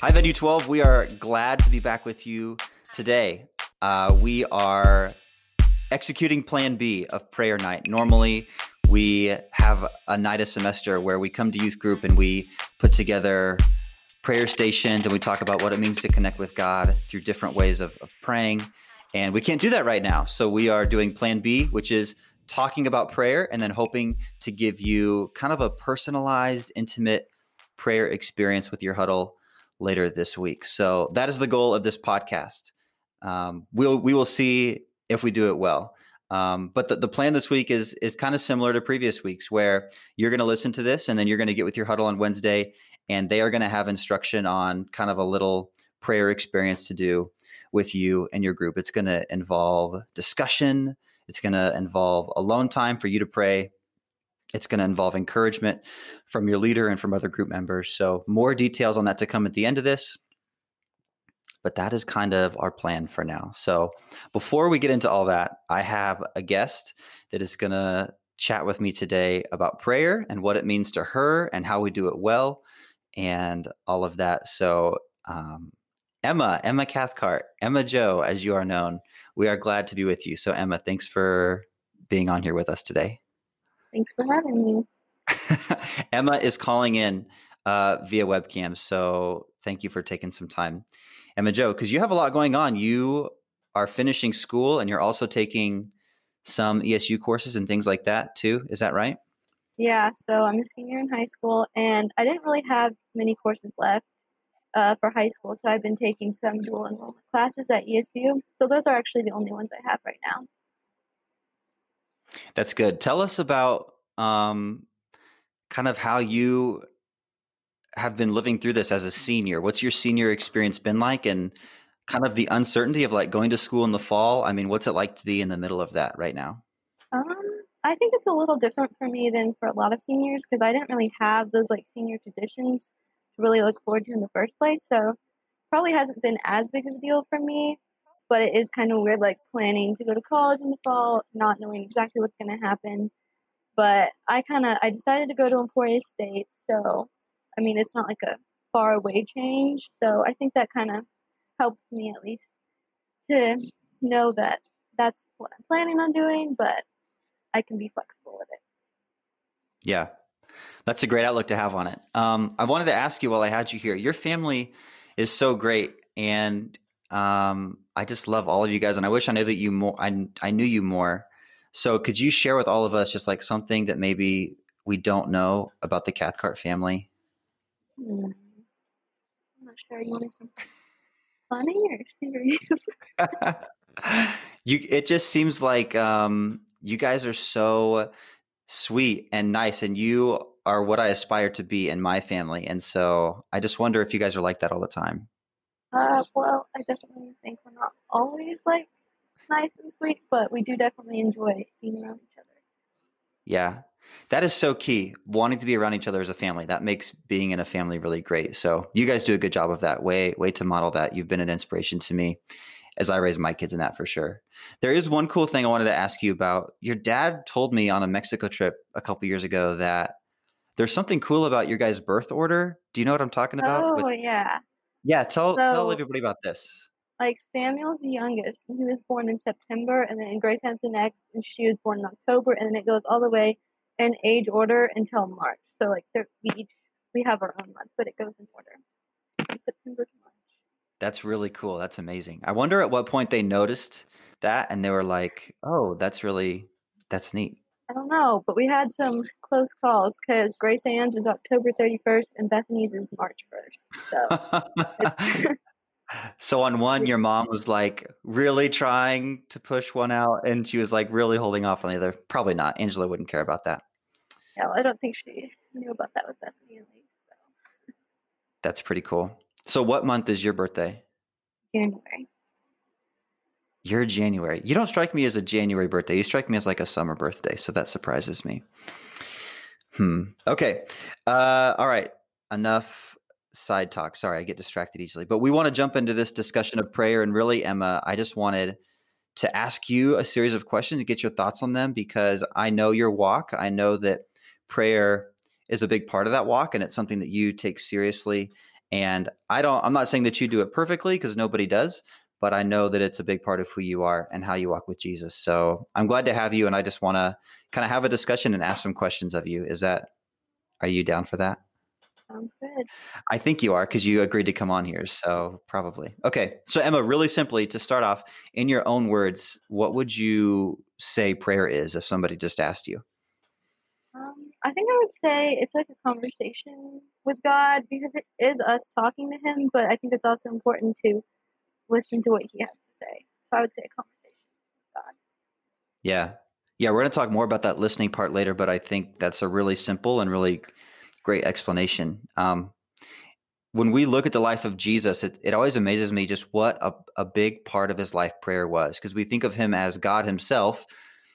Hi, Venue 12. We are glad to be back with you today. Uh, we are executing Plan B of Prayer Night. Normally, we have a night a semester where we come to youth group and we put together prayer stations and we talk about what it means to connect with God through different ways of, of praying. And we can't do that right now. So we are doing Plan B, which is talking about prayer and then hoping to give you kind of a personalized, intimate prayer experience with your huddle later this week. So that is the goal of this podcast. Um, we'll we will see if we do it well. Um, but the, the plan this week is is kind of similar to previous weeks, where you're going to listen to this and then you're going to get with your huddle on Wednesday, and they are going to have instruction on kind of a little prayer experience to do with you and your group. It's going to involve discussion. It's going to involve alone time for you to pray. It's going to involve encouragement from your leader and from other group members. So, more details on that to come at the end of this. But that is kind of our plan for now. So, before we get into all that, I have a guest that is going to chat with me today about prayer and what it means to her and how we do it well and all of that. So, um, Emma, Emma Cathcart, Emma Joe, as you are known, we are glad to be with you. So, Emma, thanks for being on here with us today. Thanks for having me. Emma is calling in uh, via webcam. So thank you for taking some time. Emma Joe, because you have a lot going on. You are finishing school and you're also taking some ESU courses and things like that too. Is that right? Yeah, so I'm a senior in high school and I didn't really have many courses left uh, for high school. So I've been taking some dual enrollment classes at ESU. So those are actually the only ones I have right now. That's good. Tell us about um, kind of how you have been living through this as a senior. What's your senior experience been like, and kind of the uncertainty of like going to school in the fall? I mean, what's it like to be in the middle of that right now? Um, I think it's a little different for me than for a lot of seniors because I didn't really have those like senior traditions to really look forward to in the first place. So probably hasn't been as big of a deal for me but it is kind of weird like planning to go to college in the fall not knowing exactly what's going to happen. But i kind of i decided to go to emporia state so i mean it's not like a far away change so i think that kind of helps me at least to know that that's what i'm planning on doing but i can be flexible with it. Yeah. That's a great outlook to have on it. Um, i wanted to ask you while i had you here your family is so great and um, I just love all of you guys, and I wish I knew that you more. I I knew you more. So, could you share with all of us just like something that maybe we don't know about the Cathcart family? Hmm. I'm not sure. You want something funny or serious? you. It just seems like um, you guys are so sweet and nice, and you are what I aspire to be in my family. And so, I just wonder if you guys are like that all the time. Uh, well, I definitely think we're not always like nice and sweet, but we do definitely enjoy being around each other. Yeah, that is so key. Wanting to be around each other as a family that makes being in a family really great. So you guys do a good job of that. Way way to model that. You've been an inspiration to me as I raise my kids in that for sure. There is one cool thing I wanted to ask you about. Your dad told me on a Mexico trip a couple years ago that there's something cool about your guys' birth order. Do you know what I'm talking about? Oh With- yeah. Yeah, tell so, tell everybody about this. Like Samuel's the youngest, and he was born in September, and then Grace Ann's the next, and she was born in October, and then it goes all the way in age order until March. So like we each we have our own month, but it goes in order from September to March. That's really cool. That's amazing. I wonder at what point they noticed that and they were like, "Oh, that's really that's neat." I don't know, but we had some close calls because Grace Ann's is October 31st and Bethany's is March 1st. So, so on one, your mom was like really trying to push one out, and she was like really holding off on the other. Probably not. Angela wouldn't care about that. Yeah, I don't think she knew about that with Bethany at least. So. That's pretty cool. So, what month is your birthday? January. You're January. You don't strike me as a January birthday. You strike me as like a summer birthday. So that surprises me. Hmm. Okay. Uh, all right. Enough side talk. Sorry, I get distracted easily. But we want to jump into this discussion of prayer. And really, Emma, I just wanted to ask you a series of questions to get your thoughts on them because I know your walk. I know that prayer is a big part of that walk and it's something that you take seriously. And I don't, I'm not saying that you do it perfectly because nobody does, but I know that it's a big part of who you are and how you walk with Jesus. So I'm glad to have you. And I just want to kind of have a discussion and ask some questions of you. Is that, are you down for that? Sounds good. I think you are because you agreed to come on here. So probably. Okay. So, Emma, really simply to start off, in your own words, what would you say prayer is if somebody just asked you? Um, I think I would say it's like a conversation with God because it is us talking to Him, but I think it's also important to listen to what He has to say. So I would say a conversation God. Yeah. Yeah. We're going to talk more about that listening part later, but I think that's a really simple and really great explanation. Um, when we look at the life of Jesus, it, it always amazes me just what a, a big part of his life prayer was because we think of him as God himself.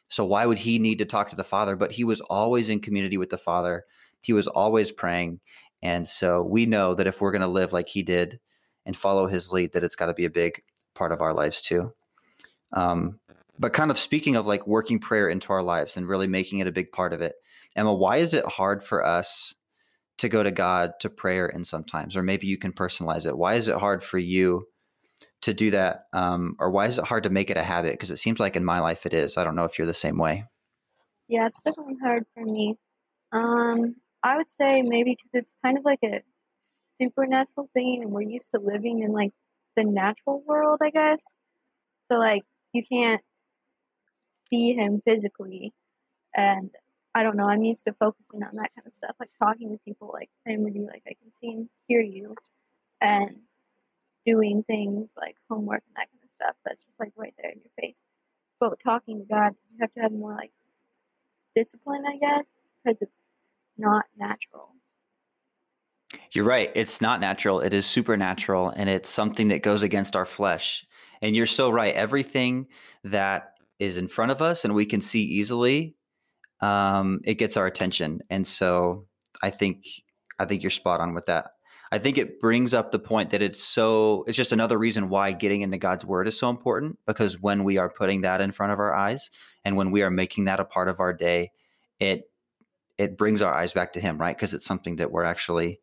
So why would he need to talk to the Father? But he was always in community with the Father. He was always praying. And so we know that if we're going to live like he did and follow his lead, that it's got to be a big part of our lives too. Um, but kind of speaking of like working prayer into our lives and really making it a big part of it, Emma, why is it hard for us to go to God to prayer in sometimes, or maybe you can personalize it. Why is it hard for you to do that? Um, or why is it hard to make it a habit? Because it seems like in my life it is. I don't know if you're the same way. Yeah, it's definitely hard for me. Um, I would say maybe because it's kind of like a supernatural thing, and we're used to living in like the natural world, I guess. So like you can't see him physically, and I don't know. I'm used to focusing on that kind of stuff, like talking to people, like with you, like I can see and hear you, and doing things like homework and that kind of stuff. That's just like right there in your face. But talking to God, you have to have more like discipline, I guess, because it's not natural. You're right. It's not natural. It is supernatural, and it's something that goes against our flesh. And you're so right. Everything that is in front of us and we can see easily um, it gets our attention. And so I think I think you're spot on with that. I think it brings up the point that it's so it's just another reason why getting into God's word is so important because when we are putting that in front of our eyes and when we are making that a part of our day, it it brings our eyes back to him, right? Because it's something that we're actually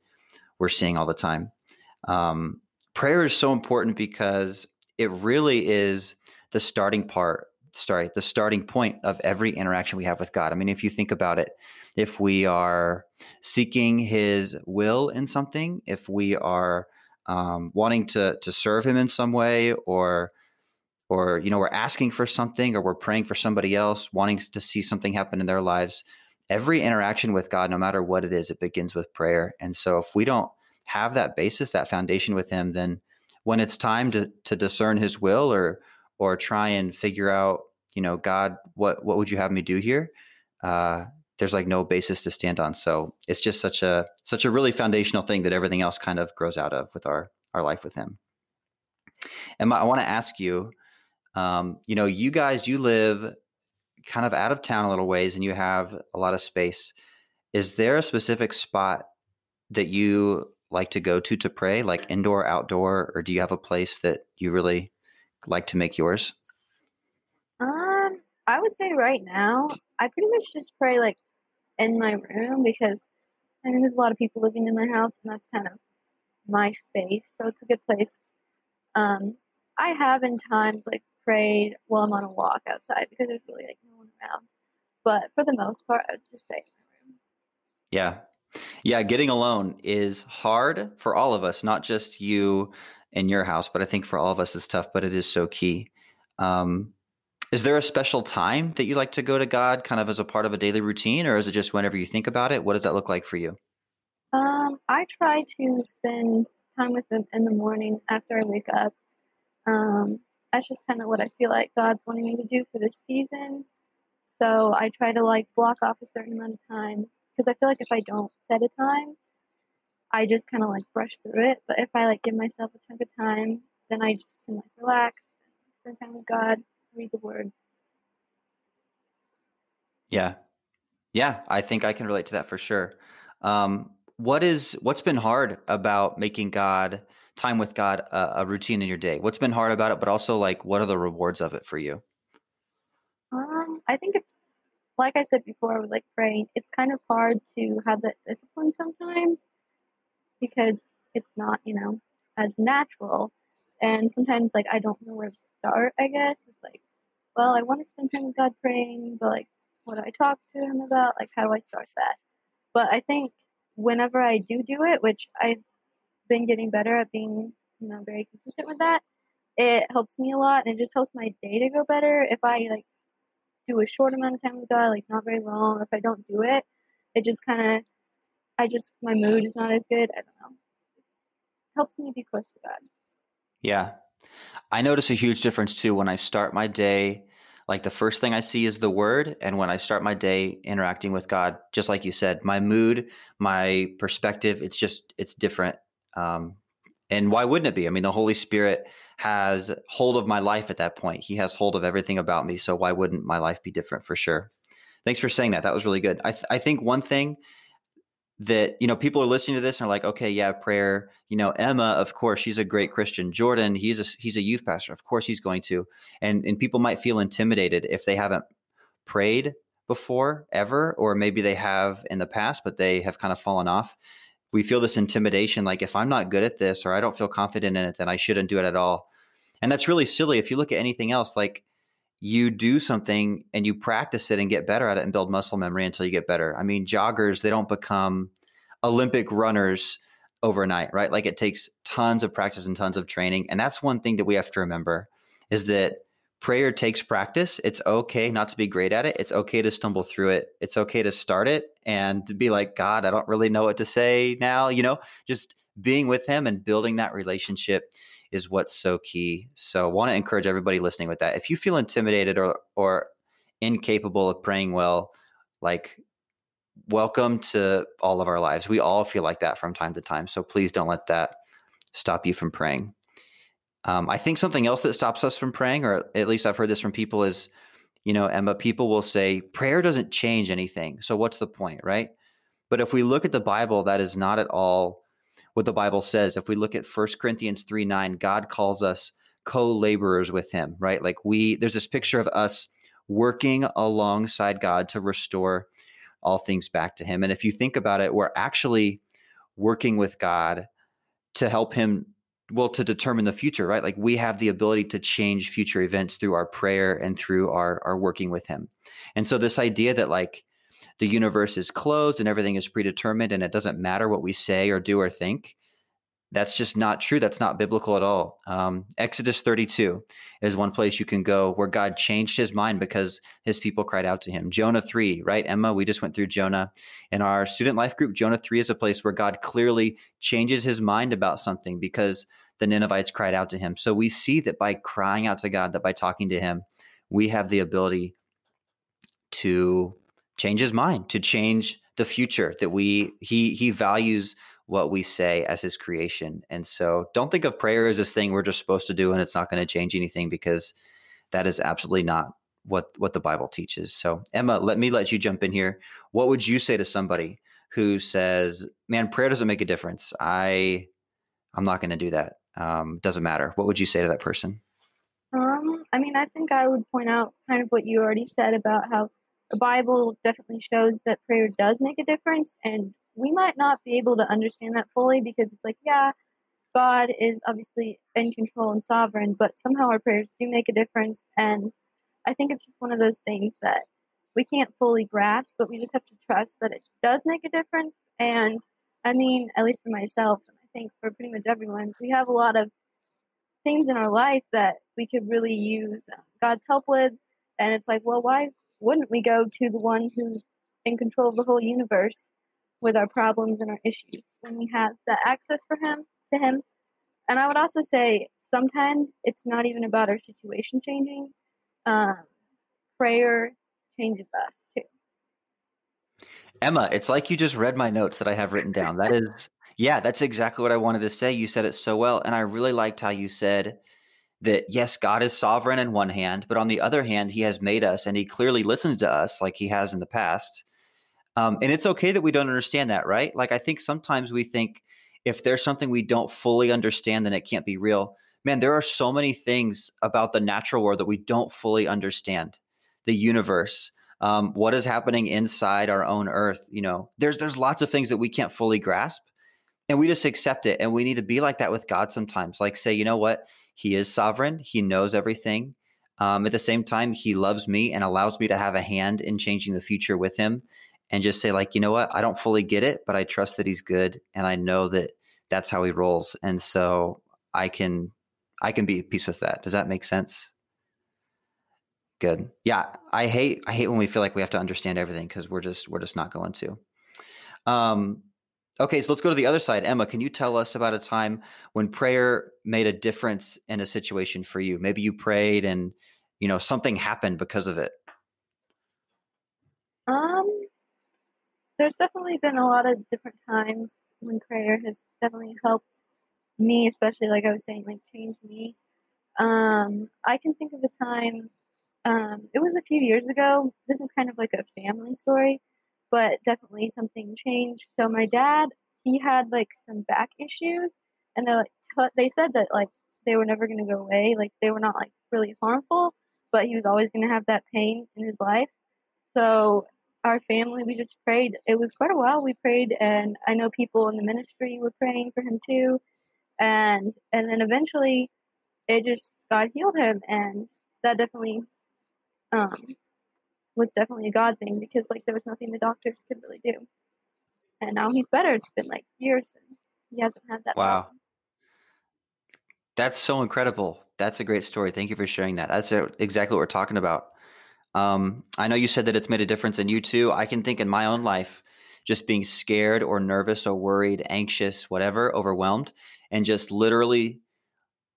we're seeing all the time. Um, prayer is so important because it really is the starting part sorry, the starting point of every interaction we have with God. I mean, if you think about it, if we are seeking His will in something, if we are um, wanting to to serve Him in some way, or or you know we're asking for something, or we're praying for somebody else, wanting to see something happen in their lives, every interaction with God, no matter what it is, it begins with prayer. And so, if we don't have that basis, that foundation with Him, then when it's time to to discern His will or or try and figure out, you know, God, what what would you have me do here? Uh, there's like no basis to stand on. So it's just such a such a really foundational thing that everything else kind of grows out of with our our life with Him. And I want to ask you, um, you know, you guys, you live kind of out of town a little ways, and you have a lot of space. Is there a specific spot that you like to go to to pray, like indoor, outdoor, or do you have a place that you really like to make yours? Um, I would say right now, I pretty much just pray like in my room because I mean there's a lot of people living in my house and that's kind of my space, so it's a good place. Um, I have in times like prayed while I'm on a walk outside because there's really like around. But for the most part, I would just stay in my room. Yeah. Yeah, getting alone is hard for all of us, not just you in your house, but I think for all of us it's tough, but it is so key. Um, is there a special time that you like to go to God kind of as a part of a daily routine, or is it just whenever you think about it? What does that look like for you? Um, I try to spend time with Him in the morning after I wake up. Um, that's just kind of what I feel like God's wanting me to do for this season. So I try to like block off a certain amount of time because I feel like if I don't set a time, I just kind of like brush through it. But if I like give myself a chunk of time, then I just can like relax, spend time with God, read the Word. Yeah, yeah, I think I can relate to that for sure. Um, what is what's been hard about making God time with God a, a routine in your day? What's been hard about it, but also like what are the rewards of it for you? Um, I think it's like I said before with like praying. It's kind of hard to have that discipline sometimes because it's not, you know, as natural. And sometimes like I don't know where to start, I guess. It's like, well, I want to spend time with God praying, but like what do I talk to him about? Like how do I start that? But I think whenever I do do it, which I've been getting better at being, you know, very consistent with that, it helps me a lot and it just helps my day to go better. If I like do a short amount of time with God, like not very long, if I don't do it, it just kind of, I just, my mood is not as good. I don't know. It helps me be close to God. Yeah. I notice a huge difference too when I start my day. Like the first thing I see is the word. And when I start my day interacting with God, just like you said, my mood, my perspective, it's just, it's different. Um, and why wouldn't it be? I mean, the Holy Spirit has hold of my life at that point. He has hold of everything about me. So why wouldn't my life be different for sure? Thanks for saying that. That was really good. I, th- I think one thing that you know people are listening to this and are like okay yeah prayer you know emma of course she's a great christian jordan he's a he's a youth pastor of course he's going to and and people might feel intimidated if they haven't prayed before ever or maybe they have in the past but they have kind of fallen off we feel this intimidation like if i'm not good at this or i don't feel confident in it then i shouldn't do it at all and that's really silly if you look at anything else like you do something and you practice it and get better at it and build muscle memory until you get better. I mean, joggers, they don't become Olympic runners overnight, right? Like it takes tons of practice and tons of training. And that's one thing that we have to remember is that prayer takes practice. It's okay not to be great at it. It's okay to stumble through it. It's okay to start it and to be like, God, I don't really know what to say now, you know, just being with him and building that relationship is what's so key. So I want to encourage everybody listening with that. If you feel intimidated or or incapable of praying well, like welcome to all of our lives. We all feel like that from time to time. So please don't let that stop you from praying. Um, I think something else that stops us from praying, or at least I've heard this from people, is, you know, Emma, people will say prayer doesn't change anything. So what's the point, right? But if we look at the Bible, that is not at all what the Bible says. If we look at 1 Corinthians 3 9, God calls us co laborers with Him, right? Like we, there's this picture of us working alongside God to restore all things back to Him. And if you think about it, we're actually working with God to help Him, well, to determine the future, right? Like we have the ability to change future events through our prayer and through our, our working with Him. And so, this idea that, like, the universe is closed and everything is predetermined and it doesn't matter what we say or do or think. That's just not true. That's not biblical at all. Um, Exodus 32 is one place you can go where God changed his mind because his people cried out to him. Jonah 3, right? Emma, we just went through Jonah. In our student life group, Jonah 3 is a place where God clearly changes his mind about something because the Ninevites cried out to him. So we see that by crying out to God, that by talking to him, we have the ability to change his mind, to change the future that we he he values what we say as his creation. And so don't think of prayer as this thing we're just supposed to do and it's not going to change anything because that is absolutely not what what the Bible teaches. So Emma, let me let you jump in here. What would you say to somebody who says, "Man, prayer doesn't make a difference. I I'm not going to do that. Um, doesn't matter." What would you say to that person? Um, I mean, I think I would point out kind of what you already said about how the Bible definitely shows that prayer does make a difference, and we might not be able to understand that fully because it's like, yeah, God is obviously in control and sovereign, but somehow our prayers do make a difference. And I think it's just one of those things that we can't fully grasp, but we just have to trust that it does make a difference. And I mean, at least for myself, think for pretty much everyone, we have a lot of things in our life that we could really use God's help with. And it's like, well, why wouldn't we go to the one who's in control of the whole universe with our problems and our issues when we have that access for him to him? And i would also say sometimes it's not even about our situation changing um, prayer changes us too emma it's like you just read my notes that i have written down that is yeah that's exactly what i wanted to say you said it so well and i really liked how you said that yes, God is sovereign in one hand, but on the other hand, He has made us and He clearly listens to us like He has in the past. Um, and it's okay that we don't understand that, right? Like, I think sometimes we think if there's something we don't fully understand, then it can't be real. Man, there are so many things about the natural world that we don't fully understand. The universe, um, what is happening inside our own Earth. You know, there's there's lots of things that we can't fully grasp. and we just accept it. And we need to be like that with God sometimes. Like, say, you know what? He is sovereign, He knows everything. Um, at the same time, He loves me and allows me to have a hand in changing the future with Him. And just say, like, you know what? I don't fully get it, but I trust that He's good. And I know that that's how He rolls. And so I can. I can be at peace with that. Does that make sense? Good. Yeah, I hate I hate when we feel like we have to understand everything because we're just we're just not going to. Um, okay, so let's go to the other side. Emma, can you tell us about a time when prayer made a difference in a situation for you? Maybe you prayed and you know something happened because of it. Um, there's definitely been a lot of different times when prayer has definitely helped me, especially like I was saying, like change me. Um, I can think of a time um, it was a few years ago. This is kind of like a family story, but definitely something changed. So my dad, he had like some back issues, and they like they said that like they were never going to go away. Like they were not like really harmful, but he was always going to have that pain in his life. So our family, we just prayed. It was quite a while we prayed, and I know people in the ministry were praying for him too, and and then eventually, it just God healed him, and that definitely um, was definitely a God thing because like there was nothing the doctors could really do. And now he's better. It's been like years and he hasn't had that. Wow. Problem. That's so incredible. That's a great story. Thank you for sharing that. That's exactly what we're talking about. Um, I know you said that it's made a difference in you too. I can think in my own life, just being scared or nervous or worried, anxious, whatever, overwhelmed, and just literally,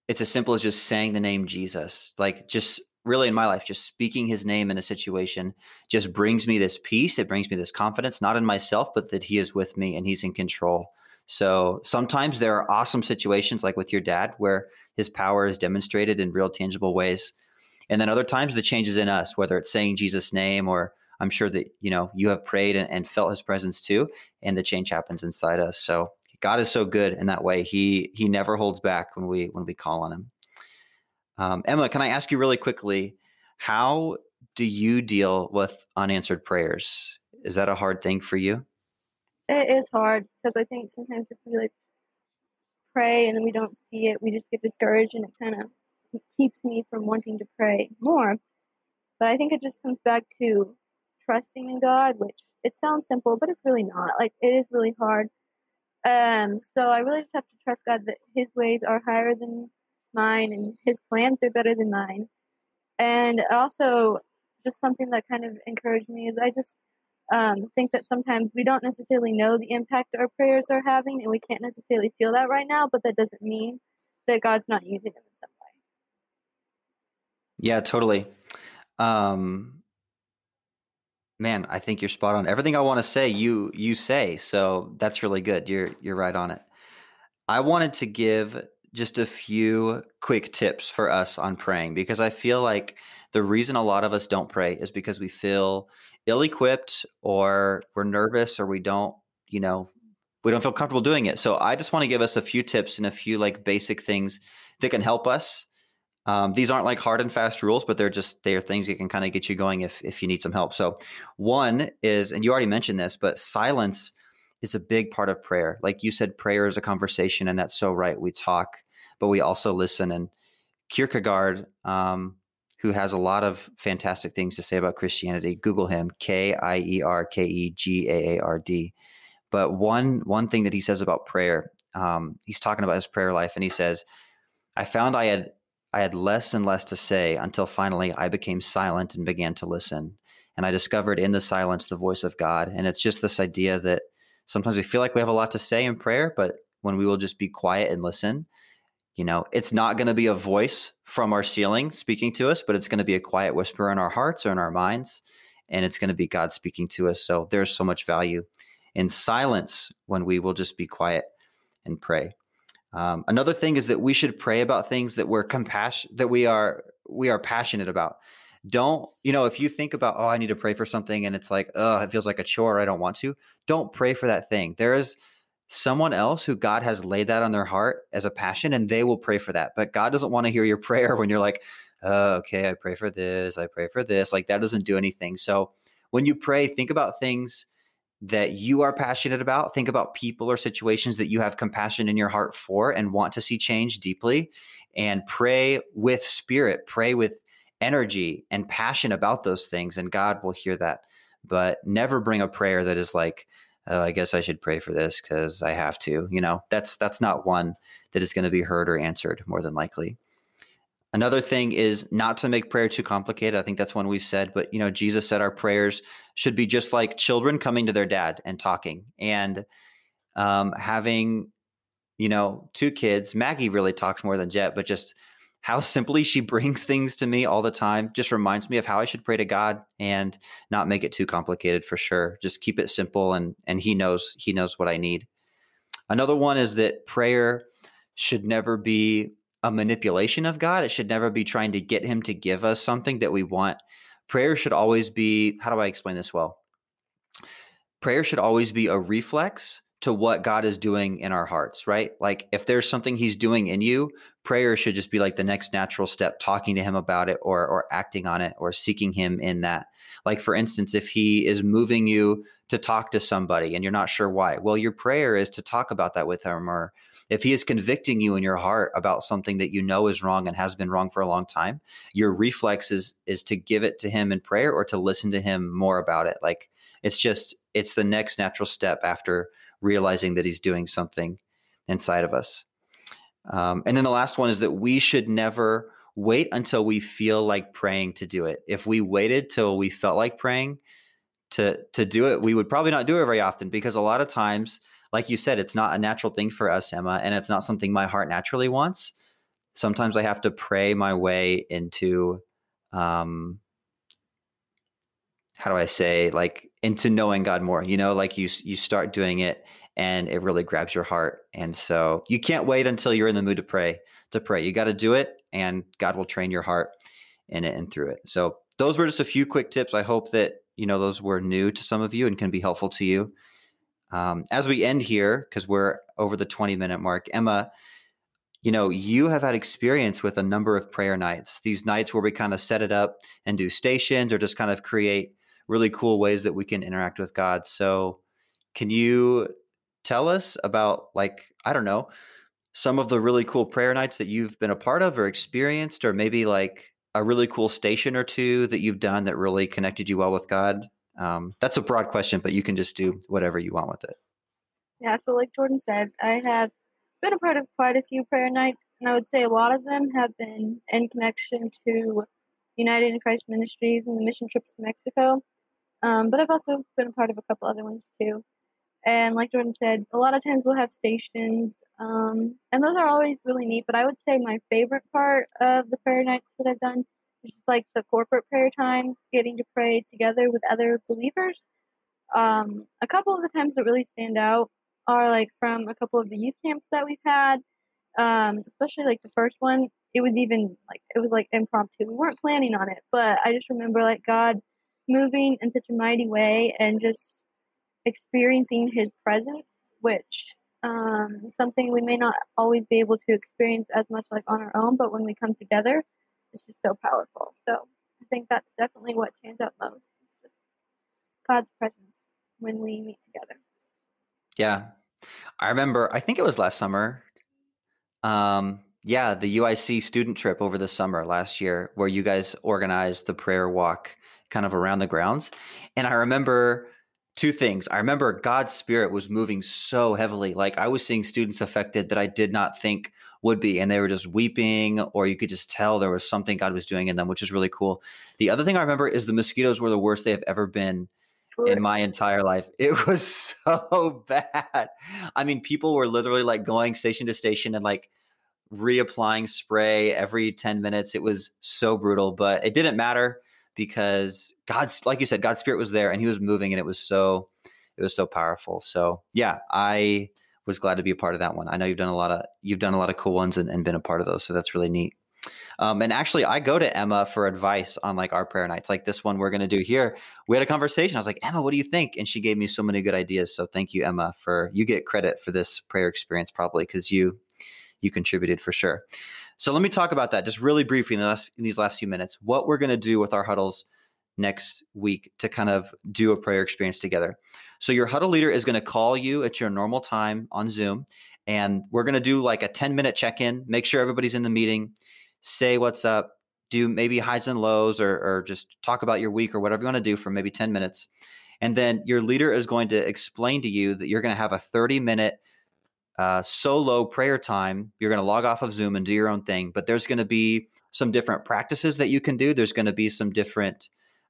it's as simple as just saying the name Jesus. Like just really in my life, just speaking his name in a situation just brings me this peace. It brings me this confidence, not in myself, but that he is with me and he's in control. So sometimes there are awesome situations like with your dad where his power is demonstrated in real tangible ways. And then other times the change is in us, whether it's saying Jesus' name or I'm sure that, you know, you have prayed and, and felt his presence too, and the change happens inside us. So God is so good in that way. He he never holds back when we when we call on him. Um, Emma, can I ask you really quickly, how do you deal with unanswered prayers? Is that a hard thing for you? It is hard because I think sometimes if we like pray and then we don't see it, we just get discouraged and it kind of keeps me from wanting to pray more. But I think it just comes back to trusting in God, which it sounds simple, but it's really not. Like it is really hard. Um, so I really just have to trust God that His ways are higher than mine and his plans are better than mine. And also, just something that kind of encouraged me is I just um, think that sometimes we don't necessarily know the impact our prayers are having, and we can't necessarily feel that right now, but that doesn't mean that God's not using them in some way. Yeah, totally. Um, man, I think you're spot on. Everything I want to say, you you say. So that's really good. You're you're right on it. I wanted to give just a few quick tips for us on praying because I feel like the reason a lot of us don't pray is because we feel ill equipped or we're nervous or we don't, you know, we don't feel comfortable doing it. So I just want to give us a few tips and a few like basic things that can help us. Um, these aren't like hard and fast rules, but they're just they are things that can kind of get you going if if you need some help. So one is, and you already mentioned this, but silence is a big part of prayer. Like you said, prayer is a conversation, and that's so right. We talk, but we also listen. And Kierkegaard, um, who has a lot of fantastic things to say about Christianity, Google him K I E R K E G A A R D. But one one thing that he says about prayer, um, he's talking about his prayer life, and he says, "I found I had I had less and less to say until finally I became silent and began to listen." And I discovered in the silence the voice of God. And it's just this idea that sometimes we feel like we have a lot to say in prayer, but when we will just be quiet and listen, you know, it's not going to be a voice from our ceiling speaking to us, but it's going to be a quiet whisper in our hearts or in our minds. And it's going to be God speaking to us. So there's so much value in silence when we will just be quiet and pray. Um, another thing is that we should pray about things that we're compassion that we are we are passionate about don't you know if you think about oh i need to pray for something and it's like oh it feels like a chore i don't want to don't pray for that thing there is someone else who god has laid that on their heart as a passion and they will pray for that but god doesn't want to hear your prayer when you're like oh, okay i pray for this i pray for this like that doesn't do anything so when you pray think about things that you are passionate about. Think about people or situations that you have compassion in your heart for and want to see change deeply. And pray with spirit, pray with energy and passion about those things, and God will hear that. But never bring a prayer that is like, oh, I guess I should pray for this because I have to. You know, that's that's not one that is going to be heard or answered more than likely. Another thing is not to make prayer too complicated. I think that's one we've said, but you know, Jesus said our prayers should be just like children coming to their dad and talking and um, having, you know, two kids. Maggie really talks more than Jet, but just how simply she brings things to me all the time just reminds me of how I should pray to God and not make it too complicated for sure. Just keep it simple and and he knows he knows what I need. Another one is that prayer should never be a manipulation of God. It should never be trying to get him to give us something that we want. Prayer should always be, how do I explain this well? Prayer should always be a reflex to what God is doing in our hearts, right? Like if there's something he's doing in you, prayer should just be like the next natural step, talking to him about it or or acting on it or seeking him in that. Like for instance, if he is moving you to talk to somebody and you're not sure why, well your prayer is to talk about that with him or if he is convicting you in your heart about something that you know is wrong and has been wrong for a long time, your reflex is is to give it to him in prayer or to listen to him more about it. Like it's just it's the next natural step after realizing that he's doing something inside of us. Um, and then the last one is that we should never wait until we feel like praying to do it. If we waited till we felt like praying to to do it, we would probably not do it very often because a lot of times like you said, it's not a natural thing for us, Emma, and it's not something my heart naturally wants. Sometimes I have to pray my way into, um, how do I say, like into knowing God more. You know, like you you start doing it, and it really grabs your heart, and so you can't wait until you're in the mood to pray. To pray, you got to do it, and God will train your heart in it and through it. So those were just a few quick tips. I hope that you know those were new to some of you and can be helpful to you. Um, as we end here, because we're over the 20 minute mark, Emma, you know, you have had experience with a number of prayer nights, these nights where we kind of set it up and do stations or just kind of create really cool ways that we can interact with God. So, can you tell us about, like, I don't know, some of the really cool prayer nights that you've been a part of or experienced, or maybe like a really cool station or two that you've done that really connected you well with God? Um, that's a broad question, but you can just do whatever you want with it. Yeah, so like Jordan said, I have been a part of quite a few prayer nights, and I would say a lot of them have been in connection to United in Christ Ministries and the mission trips to Mexico. Um, but I've also been a part of a couple other ones too. And like Jordan said, a lot of times we'll have stations, um, and those are always really neat. But I would say my favorite part of the prayer nights that I've done is just like the corporate prayer times, getting to pray together with other believers. Um, a couple of the times that really stand out are like from a couple of the youth camps that we've had, um, especially like the first one. It was even like it was like impromptu. We weren't planning on it, but I just remember like God moving in such a mighty way and just experiencing His presence, which um, something we may not always be able to experience as much like on our own, but when we come together, it's just so powerful. So I think that's definitely what stands out most. It's just God's presence when we meet together. Yeah. I remember, I think it was last summer. Um, yeah, the UIC student trip over the summer last year, where you guys organized the prayer walk kind of around the grounds. And I remember two things. I remember God's spirit was moving so heavily. Like I was seeing students affected that I did not think would be, and they were just weeping, or you could just tell there was something God was doing in them, which is really cool. The other thing I remember is the mosquitoes were the worst they have ever been in my entire life. It was so bad. I mean, people were literally like going station to station and like reapplying spray every 10 minutes. It was so brutal, but it didn't matter because God's like you said, God's spirit was there and he was moving and it was so it was so powerful. So yeah, I was glad to be a part of that one. I know you've done a lot of you've done a lot of cool ones and, and been a part of those. So that's really neat. Um, and actually, I go to Emma for advice on like our prayer nights, like this one we're going to do here. We had a conversation. I was like, Emma, what do you think? And she gave me so many good ideas. So thank you, Emma, for you get credit for this prayer experience probably because you you contributed for sure. So let me talk about that just really briefly in, the last, in these last few minutes. What we're going to do with our huddles next week to kind of do a prayer experience together. So your huddle leader is going to call you at your normal time on Zoom and we're going to do like a 10 minute check in, make sure everybody's in the meeting, say what's up, do maybe highs and lows or, or just talk about your week or whatever you want to do for maybe 10 minutes. And then your leader is going to explain to you that you're going to have a 30 minute uh, solo prayer time. You're going to log off of Zoom and do your own thing, but there's going to be some different practices that you can do. There's going to be some different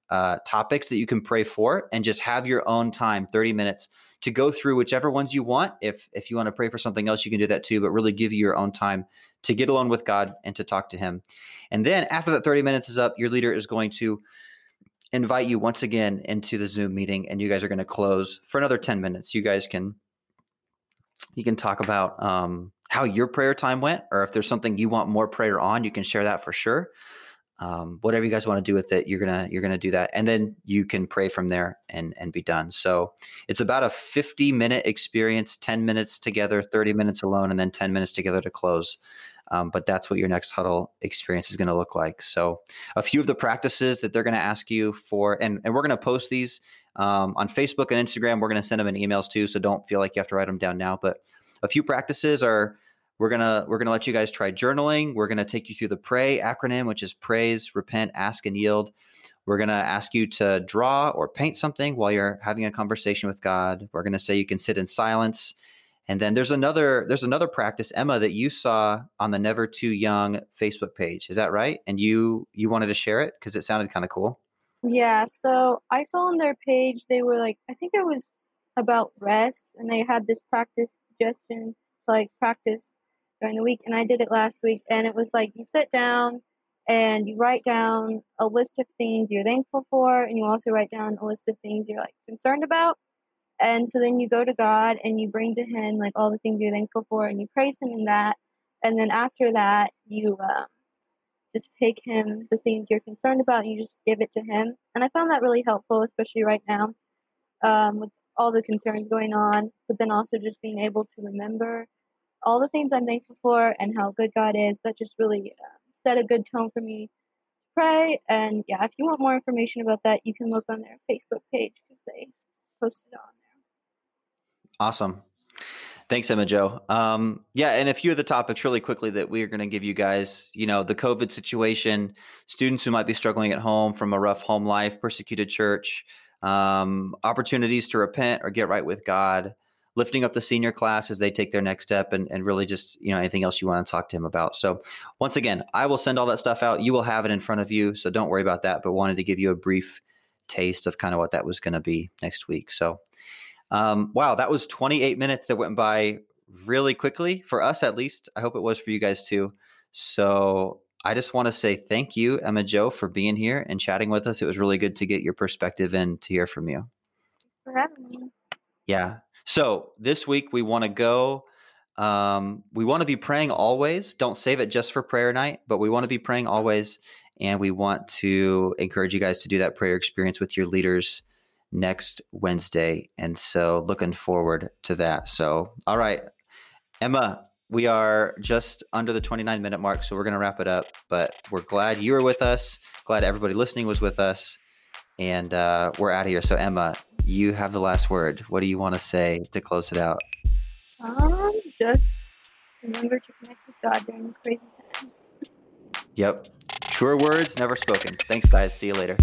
uh, topics that you can pray for and just have your own time 30 minutes to go through whichever ones you want if if you want to pray for something else you can do that too but really give you your own time to get alone with god and to talk to him and then after that 30 minutes is up your leader is going to invite you once again into the zoom meeting and you guys are going to close for another 10 minutes you guys can you can talk about um, how your prayer time went or if there's something you want more prayer on you can share that for sure. Um, whatever you guys want to do with it you're gonna you're gonna do that and then you can pray from there and and be done. So it's about a 50 minute experience 10 minutes together 30 minutes alone and then 10 minutes together to close. Um, but that's what your next huddle experience is going to look like. So a few of the practices that they're going to ask you for and, and we're going to post these um, on facebook and instagram we're going to send them in emails too so don't feel like you have to write them down now but a few practices are we're gonna we're gonna let you guys try journaling. We're gonna take you through the pray acronym, which is praise, repent, ask, and yield. We're gonna ask you to draw or paint something while you're having a conversation with God. We're gonna say you can sit in silence. And then there's another there's another practice, Emma, that you saw on the Never Too Young Facebook page. Is that right? And you you wanted to share it because it sounded kind of cool. Yeah, so I saw on their page they were like I think it was about rest and they had this practice suggestion like practice during the week, and I did it last week. And it was like you sit down and you write down a list of things you're thankful for, and you also write down a list of things you're like concerned about. And so then you go to God and you bring to Him like all the things you're thankful for, and you praise Him in that. And then after that, you um, just take Him the things you're concerned about, and you just give it to Him. And I found that really helpful, especially right now um, with all the concerns going on, but then also just being able to remember all the things I'm thankful for and how good God is. That just really uh, set a good tone for me to pray. And yeah, if you want more information about that, you can look on their Facebook page because they posted on there. Awesome. Thanks, Emma Joe. Um, yeah, and a few of the topics really quickly that we are going to give you guys, you know, the COVID situation, students who might be struggling at home from a rough home life, persecuted church, um, opportunities to repent or get right with God, lifting up the senior class as they take their next step and, and really just you know anything else you want to talk to him about. So once again i will send all that stuff out. You will have it in front of you so don't worry about that but wanted to give you a brief taste of kind of what that was going to be next week. So um, wow that was 28 minutes that went by really quickly for us at least i hope it was for you guys too so i just want to say thank you emma joe for being here and chatting with us it was really good to get your perspective and to hear from you for having me yeah so this week we want to go. Um, we want to be praying always. Don't save it just for prayer night, but we want to be praying always. And we want to encourage you guys to do that prayer experience with your leaders next Wednesday. And so looking forward to that. So, all right, Emma, we are just under the 29 minute mark. So we're going to wrap it up. But we're glad you were with us. Glad everybody listening was with us. And uh, we're out of here. So, Emma, you have the last word. What do you want to say to close it out? Um, just remember to connect with God during this crazy time. Yep. Truer words never spoken. Thanks, guys. See you later.